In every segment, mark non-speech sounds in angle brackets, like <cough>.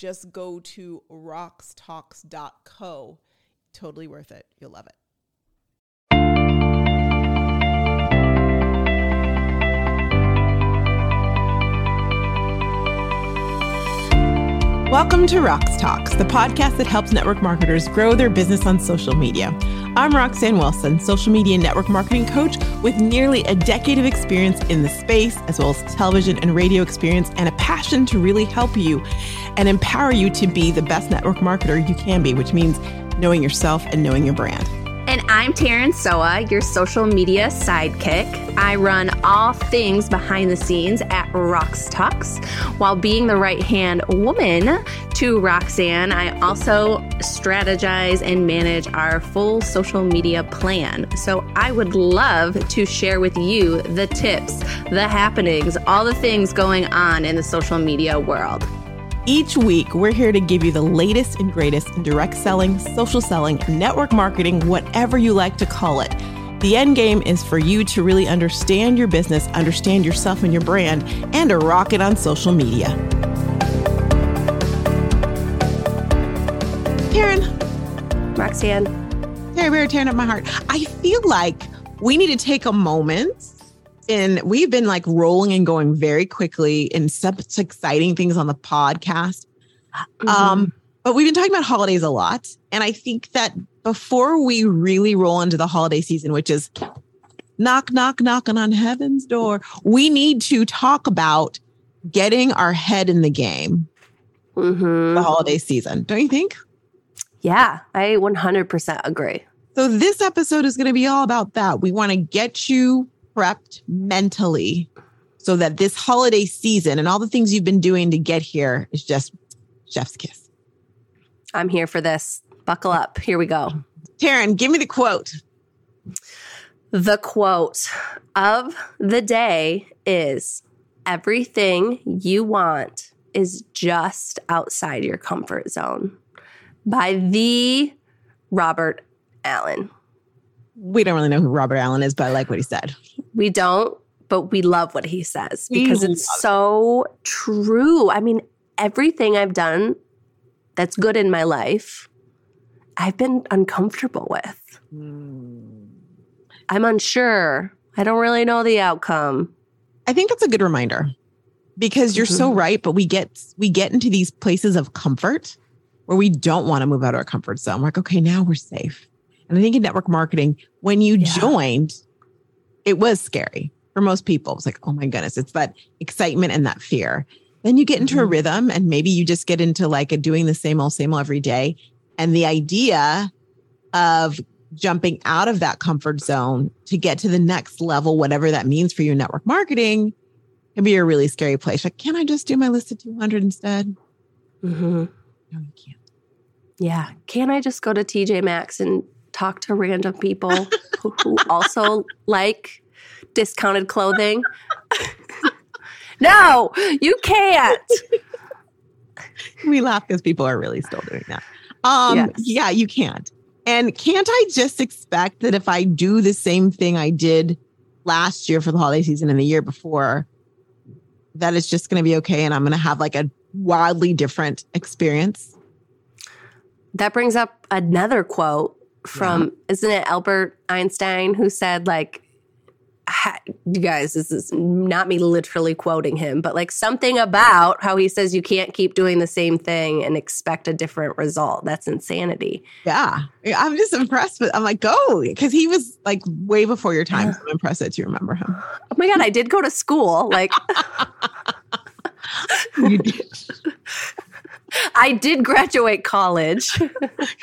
just go to roxtalks.co. Totally worth it. You'll love it. Welcome to Rox Talks, the podcast that helps network marketers grow their business on social media. I'm Roxanne Wilson, social media network marketing coach with nearly a decade of experience in the space, as well as television and radio experience, and a passion to really help you and empower you to be the best network marketer you can be, which means knowing yourself and knowing your brand. And I'm Taryn Soa, your social media sidekick. I run all things behind the scenes at Rox Talks. While being the right hand woman to Roxanne, I also strategize and manage our full social media plan. So I would love to share with you the tips, the happenings, all the things going on in the social media world. Each week, we're here to give you the latest and greatest in direct selling, social selling, network marketing, whatever you like to call it. The end game is for you to really understand your business, understand yourself and your brand, and to rock it on social media. Taryn. Roxanne. Terry Bear tearing up my heart. I feel like we need to take a moment and we've been like rolling and going very quickly in such exciting things on the podcast. Mm-hmm. Um, but we've been talking about holidays a lot. And I think that before we really roll into the holiday season, which is knock, knock, knocking on heaven's door, we need to talk about getting our head in the game mm-hmm. the holiday season. Don't you think? Yeah, I 100% agree. So this episode is going to be all about that. We want to get you prepped mentally so that this holiday season and all the things you've been doing to get here is just chef's kiss. I'm here for this. Buckle up. Here we go. Taryn, give me the quote. The quote of the day is Everything you want is just outside your comfort zone by the Robert Allen we don't really know who Robert Allen is, but I like what he said. We don't, but we love what he says because it's so it. true. I mean, everything I've done that's good in my life, I've been uncomfortable with. Mm. I'm unsure. I don't really know the outcome. I think that's a good reminder because you're mm-hmm. so right, but we get we get into these places of comfort where we don't want to move out of our comfort zone. We're like, okay, now we're safe. And I think in network marketing, when you yeah. joined, it was scary for most people. It's like, oh my goodness, it's that excitement and that fear. Then you get into mm-hmm. a rhythm and maybe you just get into like a doing the same old, same old every day. And the idea of jumping out of that comfort zone to get to the next level, whatever that means for you in network marketing, can be a really scary place. Like, can I just do my list of 200 instead? Mm-hmm. No, you can't. Yeah. Can I just go to TJ Maxx and talk to random people who, who also like discounted clothing. <laughs> no, you can't. we laugh because people are really still doing that. Um, yes. Yeah, you can't. And can't I just expect that if I do the same thing I did last year for the holiday season and the year before, that it's just going to be okay and I'm going to have like a wildly different experience? That brings up another quote from yeah. isn't it Albert Einstein who said like you guys this is not me literally quoting him but like something about how he says you can't keep doing the same thing and expect a different result. That's insanity. Yeah. I'm just impressed with i'm like go because he was like way before your time so i'm impressed that you remember him. Oh my god i did go to school like <laughs> you did I did graduate college. <laughs> You're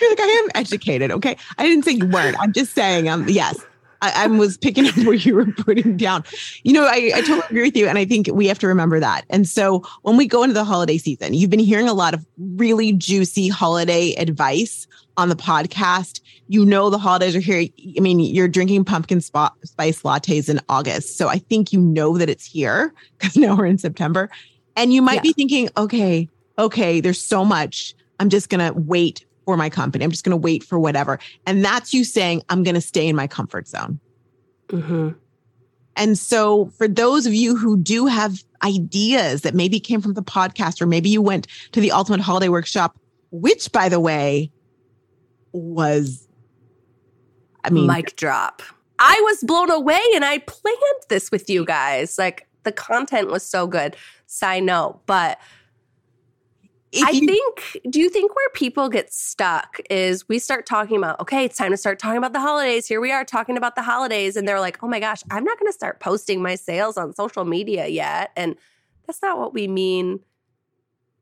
like, I am educated. Okay. I didn't say you weren't. I'm just saying, um, yes. I, I, was picking up where you were putting down. You know, I, I totally agree with you. And I think we have to remember that. And so when we go into the holiday season, you've been hearing a lot of really juicy holiday advice on the podcast. You know, the holidays are here. I mean, you're drinking pumpkin spice lattes in August. So I think you know that it's here because now we're in September. And you might yeah. be thinking, okay, okay, there's so much. I'm just going to wait for my company. I'm just going to wait for whatever. And that's you saying, I'm going to stay in my comfort zone. Mm-hmm. And so, for those of you who do have ideas that maybe came from the podcast, or maybe you went to the Ultimate Holiday Workshop, which, by the way, was, I mean, mic drop. I was blown away and I planned this with you guys. Like, the content was so good. Side note, but I you, think, do you think where people get stuck is we start talking about, okay, it's time to start talking about the holidays. Here we are talking about the holidays. And they're like, oh my gosh, I'm not going to start posting my sales on social media yet. And that's not what we mean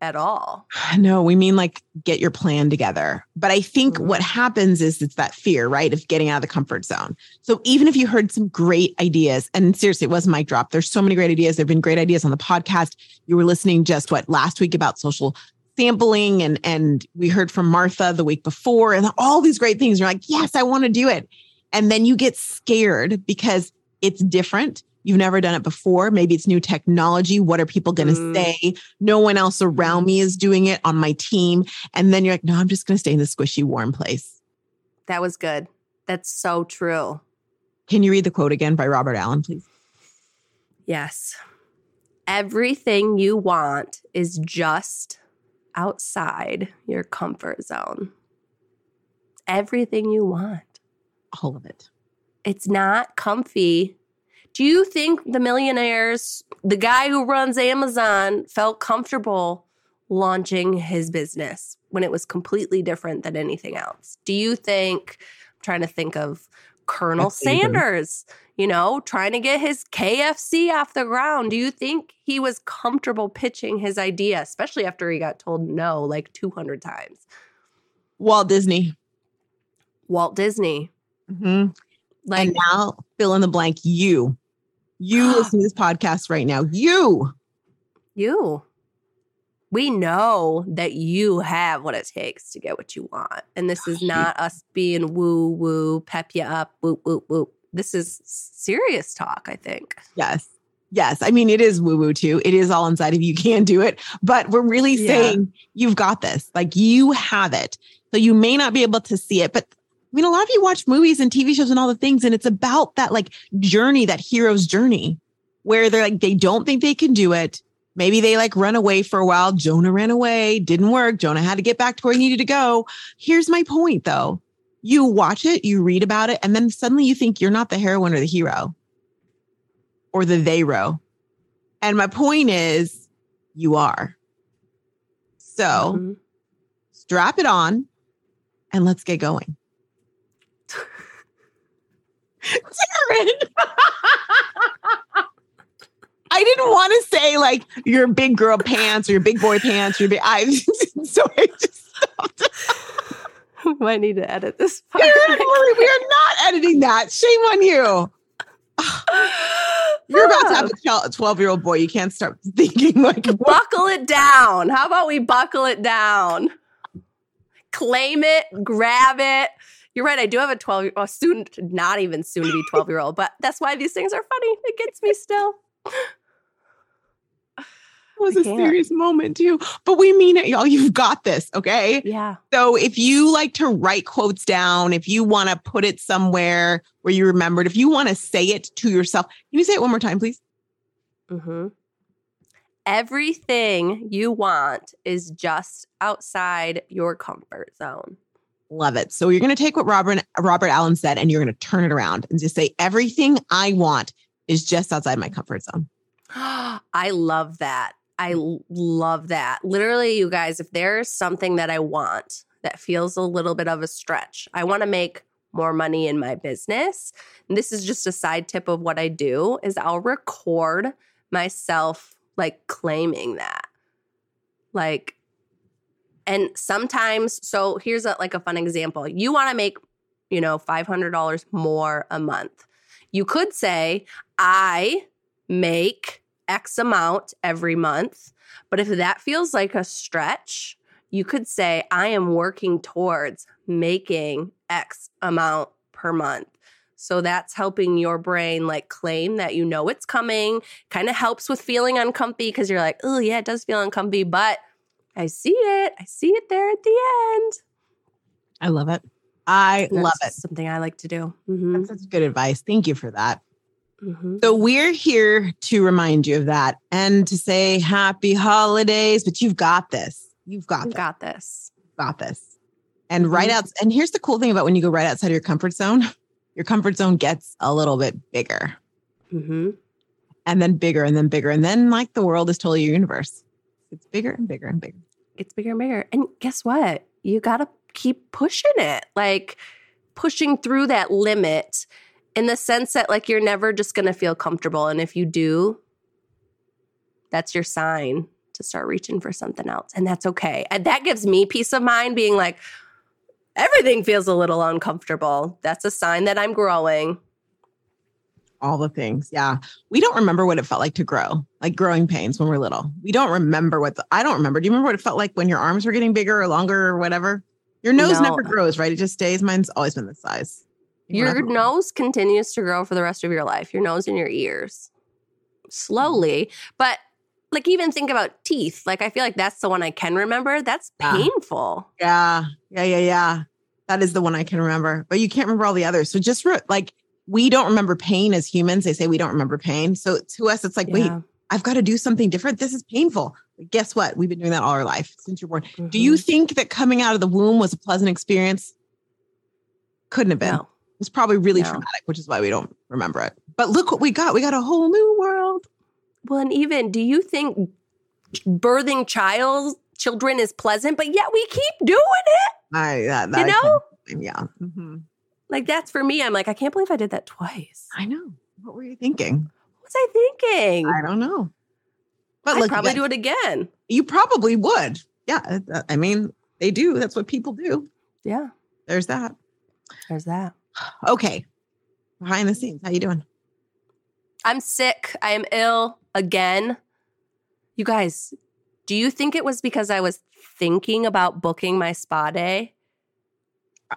at all. No, we mean like get your plan together. But I think mm-hmm. what happens is it's that fear, right, of getting out of the comfort zone. So even if you heard some great ideas, and seriously, it was mic drop. There's so many great ideas. There have been great ideas on the podcast. You were listening just what last week about social sampling and and we heard from Martha the week before and all these great things. You're like, yes, I want to do it. And then you get scared because it's different. You've never done it before. Maybe it's new technology. What are people going to mm. say? No one else around me is doing it on my team. And then you're like, no, I'm just going to stay in the squishy, warm place. That was good. That's so true. Can you read the quote again by Robert Allen, please? Yes. Everything you want is just outside your comfort zone. Everything you want. All of it. It's not comfy. Do you think the millionaires, the guy who runs Amazon, felt comfortable launching his business when it was completely different than anything else? Do you think, I'm trying to think of Colonel That's Sanders, you know, trying to get his KFC off the ground. Do you think he was comfortable pitching his idea, especially after he got told no like 200 times? Walt Disney. Walt Disney. Mm-hmm. Like and now, fill in the blank. You, you <gasps> listen to this podcast right now. You, you we know that you have what it takes to get what you want. And this is not us being woo woo, pep you up, whoop, whoop, whoop. This is serious talk, I think. Yes. Yes. I mean, it is woo woo too. It is all inside of you. <laughs> You can do it, but we're really yeah. saying you've got this. Like you have it. So you may not be able to see it, but I mean, a lot of you watch movies and TV shows and all the things, and it's about that like journey, that hero's journey, where they're like, they don't think they can do it Maybe they like run away for a while. Jonah ran away, didn't work. Jonah had to get back to where he needed to go. Here's my point though. You watch it, you read about it, and then suddenly you think you're not the heroine or the hero or the they row. And my point is, you are. So mm-hmm. strap it on and let's get going. <laughs> Taryn. <laughs> I didn't want to say like your big girl pants or your big boy pants or your big I <laughs> so I just stopped. we <laughs> might need to edit this part. we are not editing that. Shame on you. <sighs> You're about to have a 12 year old boy. You can't start thinking like buckle it down. How about we buckle it down? Claim it, grab it. You're right. I do have a 12 year old, soon, not even soon to be 12 year old, but that's why these things are funny. It gets me still was a serious moment too. But we mean it, y'all. You've got this. Okay. Yeah. So if you like to write quotes down, if you want to put it somewhere where you remembered, if you want to say it to yourself, can you say it one more time, please? Mm-hmm. Everything you want is just outside your comfort zone. Love it. So you're going to take what Robert Robert Allen said and you're going to turn it around and just say everything I want is just outside my comfort zone. <gasps> I love that. I mm. love that. Literally, you guys, if there's something that I want that feels a little bit of a stretch, I want to make more money in my business. And this is just a side tip of what I do is I'll record myself like claiming that. Like and sometimes so here's a like a fun example. You want to make you know, $500 more a month. You could say, I make X amount every month. But if that feels like a stretch, you could say, I am working towards making X amount per month. So that's helping your brain like claim that you know it's coming, kind of helps with feeling uncomfy because you're like, oh, yeah, it does feel uncomfy, but I see it. I see it there at the end. I love it. I That's love it. Something I like to do. Mhm. That's such good advice. Thank you for that. Mhm. So we're here to remind you of that and to say happy holidays, but you've got this. You've got this. got this. got this. And right Mhm. out and here's the cool thing about when you go right outside of your comfort zone, <laughs> your comfort zone gets a little bit bigger hmm and then bigger and then bigger. And then like the world is totally your universe. It's bigger and bigger and bigger. It's bigger and bigger. And guess what? You got to keep pushing it, like pushing through that limit in the sense that, like, you're never just going to feel comfortable. And if you do, that's your sign to start reaching for something else. And that's okay. And that gives me peace of mind being like, everything feels a little uncomfortable. That's a sign that I'm growing. All the things. Yeah. We don't remember what it felt like to grow, like growing pains when we're little. We don't remember what the, I don't remember. Do you remember what it felt like when your arms were getting bigger or longer or whatever? Your nose No. never grows, right? It just stays. Mine's always been this size. Your Whatever. nose continues to grow for the rest of your life, your nose and your ears. Slowly, but like even think about teeth. Like I feel like that's the one I can remember. That's painful. Yeah, yeah, yeah, yeah. That is the one I can remember, but you can't remember all the others. So just re- like we don't remember pain as humans. They say we don't remember pain. So to us, it's like, wait, I've got to do something different. This is painful. But guess what? We've been doing that all our life since you're born. Do Mhm. you think that coming out of the womb was a pleasant experience? Couldn't have been. No. It was probably really No. traumatic, which is why we don't remember it. But look what we got. We got a whole new world. Well, and even do you think birthing child children is pleasant, but yet we keep doing it? I that, that You I know? blame. yeah. Mhm. Like that's for me. I'm like, I can't believe I did that twice. I know. What were you thinking? What was I thinking? I don't know. But I'd look, probably again, do it again. You probably would. Yeah. uh, I mean, they do. That's what people do. Yeah, There's that. there's that. Okay. Behind the scenes, how you doing? I'm sick. I am ill again. You guys, do you think it was because I was thinking about booking my spa day?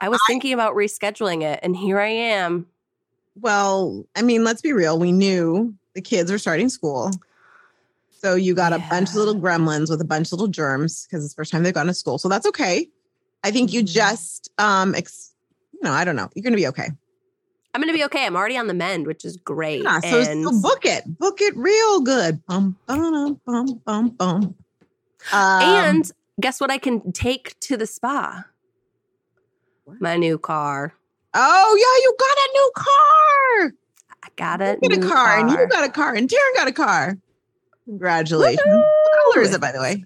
I was thinking about rescheduling it, and here I am. Well, I mean, let's be real. We knew the kids were starting school. So you got a bunch of little gremlins with a bunch of little germs because it's the first time they've gone to school. So that's okay. I think you Mhm. just um ex- you know, I don't know. You're gonna be okay. I'm going to be okay. I'm already on the mend, which is great. Yeah, so, and so book it. Book it real good. Bum, bum, bum, bum, bum. Um, and guess what I can take to the spa? What? My new car. oh yeah, you got a new car. I got a You get a new car, and you got a car, and Darren got a car. Congratulations. What color is it, by the way?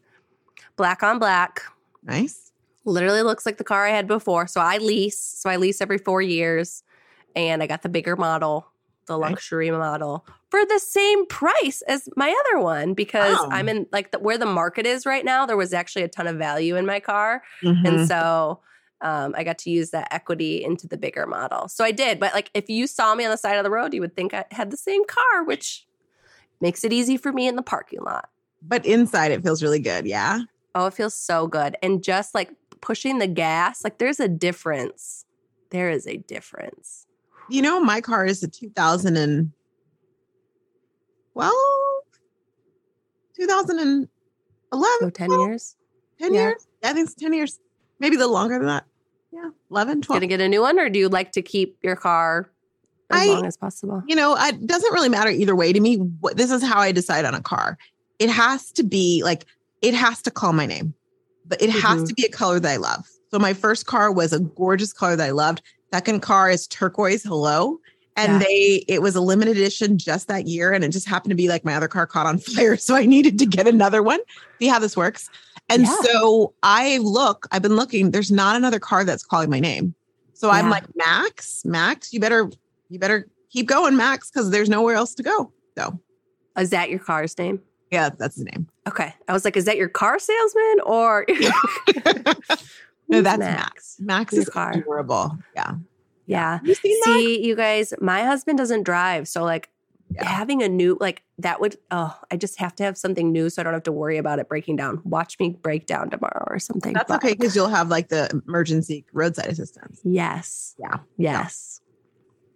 black on black. Nice. Literally looks like the car I had before. So I lease. So I lease every four years. And I got the bigger model, the luxury model, for the same price as my other one because Oh. I'm in like the, where the market is right now. There was actually a ton of value in my car. Mhm. And so um, I got to use that equity into the bigger model. So I did. But like if you saw me on the side of the road, you would think I had the same car, which makes it easy for me in the parking lot. But inside, it feels really good. Yeah. Oh, it feels so good. And just like pushing the gas, like there's a difference. There is a difference. You know, my car is a 2012, 2011, So 10 12, years. 10 Yeah. years. I think it's 10 years. Maybe a little longer than that. Yeah, 11, 12. Gonna get a new one, or do you like to keep your car as I- long as possible? you know, it doesn't really matter either way to me. What, this is how I decide on a car. It has to be like, it has to call my name, but it has Mhm. to be a color that I love. So my first car was a gorgeous color that I loved. Second car is turquoise. Hello. And Yeah. they, it was a limited edition just that year. And it just happened to be like my other car caught on <laughs> fire. So I needed to get another one. See how this works. And Yeah. so I look, I've been looking, there's not another car that's calling my name. So I'm like, Max, Max, you better, you better keep going, Max, because there's nowhere else to go. So Is that your car's name? yeah, that's the name. Okay. I was like, is that your car salesman or <laughs> <laughs> No, that's Max. Max Your is car. adorable. Yeah. Yeah. You that? See, you guys, my husband doesn't drive. So, like, Yeah. having a new, like, that would, oh, I just have to have something new so I don't have to worry about it breaking down. Watch me break down tomorrow or something. That's But okay because you'll have like the emergency roadside assistance. Yes. Yeah. Yes.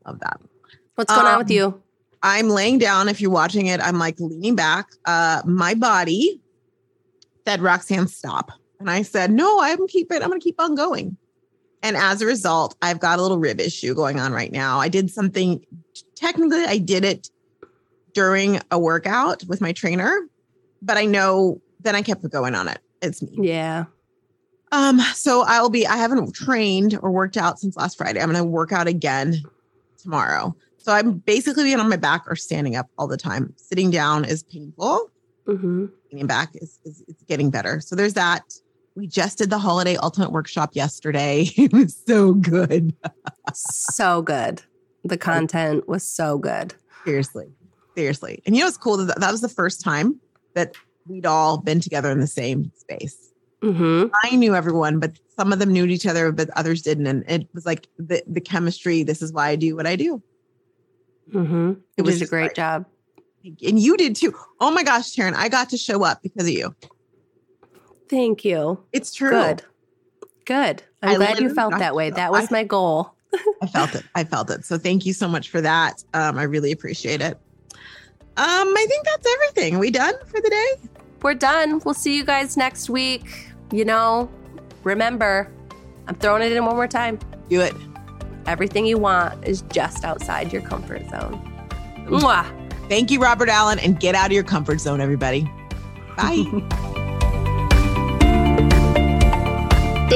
Love that. What's going on with Um, you? I'm laying down. If you're watching it, I'm like leaning back. Uh, my body said, Roxanne, stop. And I said, no, I'm keep it. I'm going to keep on going. And as a result, I've got a little rib issue going on right now. I did something, technically, I did it during a workout with my trainer, but I know then I kept going on it. It's me. Yeah. Um, so I'll be, I haven't trained or worked out since last Friday. I'm going to work out again tomorrow. So I'm basically being on my back or standing up all the time. Sitting down is painful. hmm Leaning back is, is it's getting better. So there's that. We just did the holiday ultimate workshop yesterday. <laughs> it was so good. so good. The content was so good. Seriously. Seriously. And you know what's cool? That that was the first time that we'd all been together in the same space. hmm I knew everyone, but some of them knew each other, but others didn't. And it was like the, the chemistry. This is why I do what I do. Hmm It It was was a great like- job. And you did too. Oh my gosh, Taryn, I got to show up because of you. Thank you. It's true. Good. Good. I'm I glad you felt that way. That was I- my goal. <laughs> I felt it. I felt it. So thank you so much for that. Um, I really appreciate it. Um, I think that's everything. Are we done for the day? We're done. We'll see you guys next week. You know, remember, I'm throwing it in one more time. Do it. Everything you want is just outside your comfort zone. Mwah. Thank you, Robert Allen, and get out of your comfort zone, everybody. Bye. <laughs>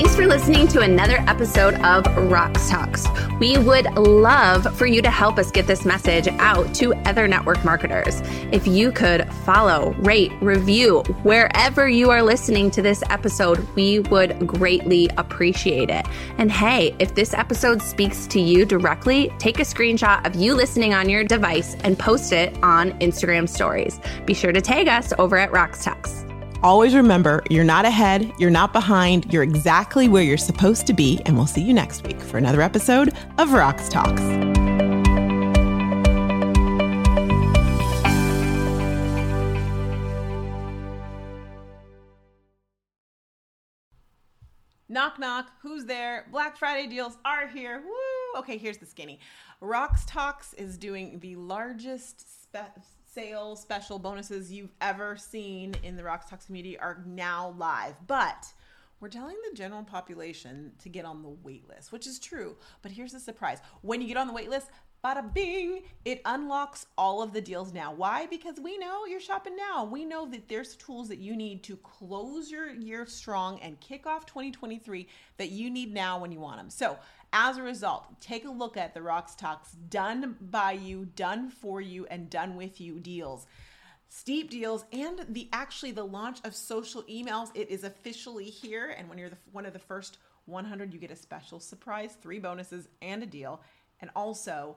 Thanks for listening to another episode of Rox Talks. We would love for you to help us get this message out to other network marketers. If you could follow, rate, review wherever you are listening to this episode, we would greatly appreciate it. And hey, if this episode speaks to you directly, take a screenshot of you listening on your device and post it on Instagram stories. Be sure to tag us over at Rox Talks. Always remember, you're not ahead, you're not behind, you're exactly where you're supposed to be. And we'll see you next week for another episode of Rox Talks. Knock, knock. Who's there? Black Friday deals are here. Woo! Okay, here's the skinny. Rox Talks is doing the largest spe- sale special bonuses you've ever seen in the Rox Talks community are now live. But we're telling the general population to get on the wait list, which is true. But here's the surprise when you get on the wait list, bada bing, it unlocks all of the deals now. Why? Because we know you're shopping now. We know that there's tools that you need to close your year strong and kick off 2023 that you need now when you want them. So, as a result, take a look at the Rox Talks done by you, done for you, and done with you deals. Steep deals and the actually the launch of social emails. It is officially here and when you're the, one of the first 100 you get a special surprise three bonuses and a deal. And also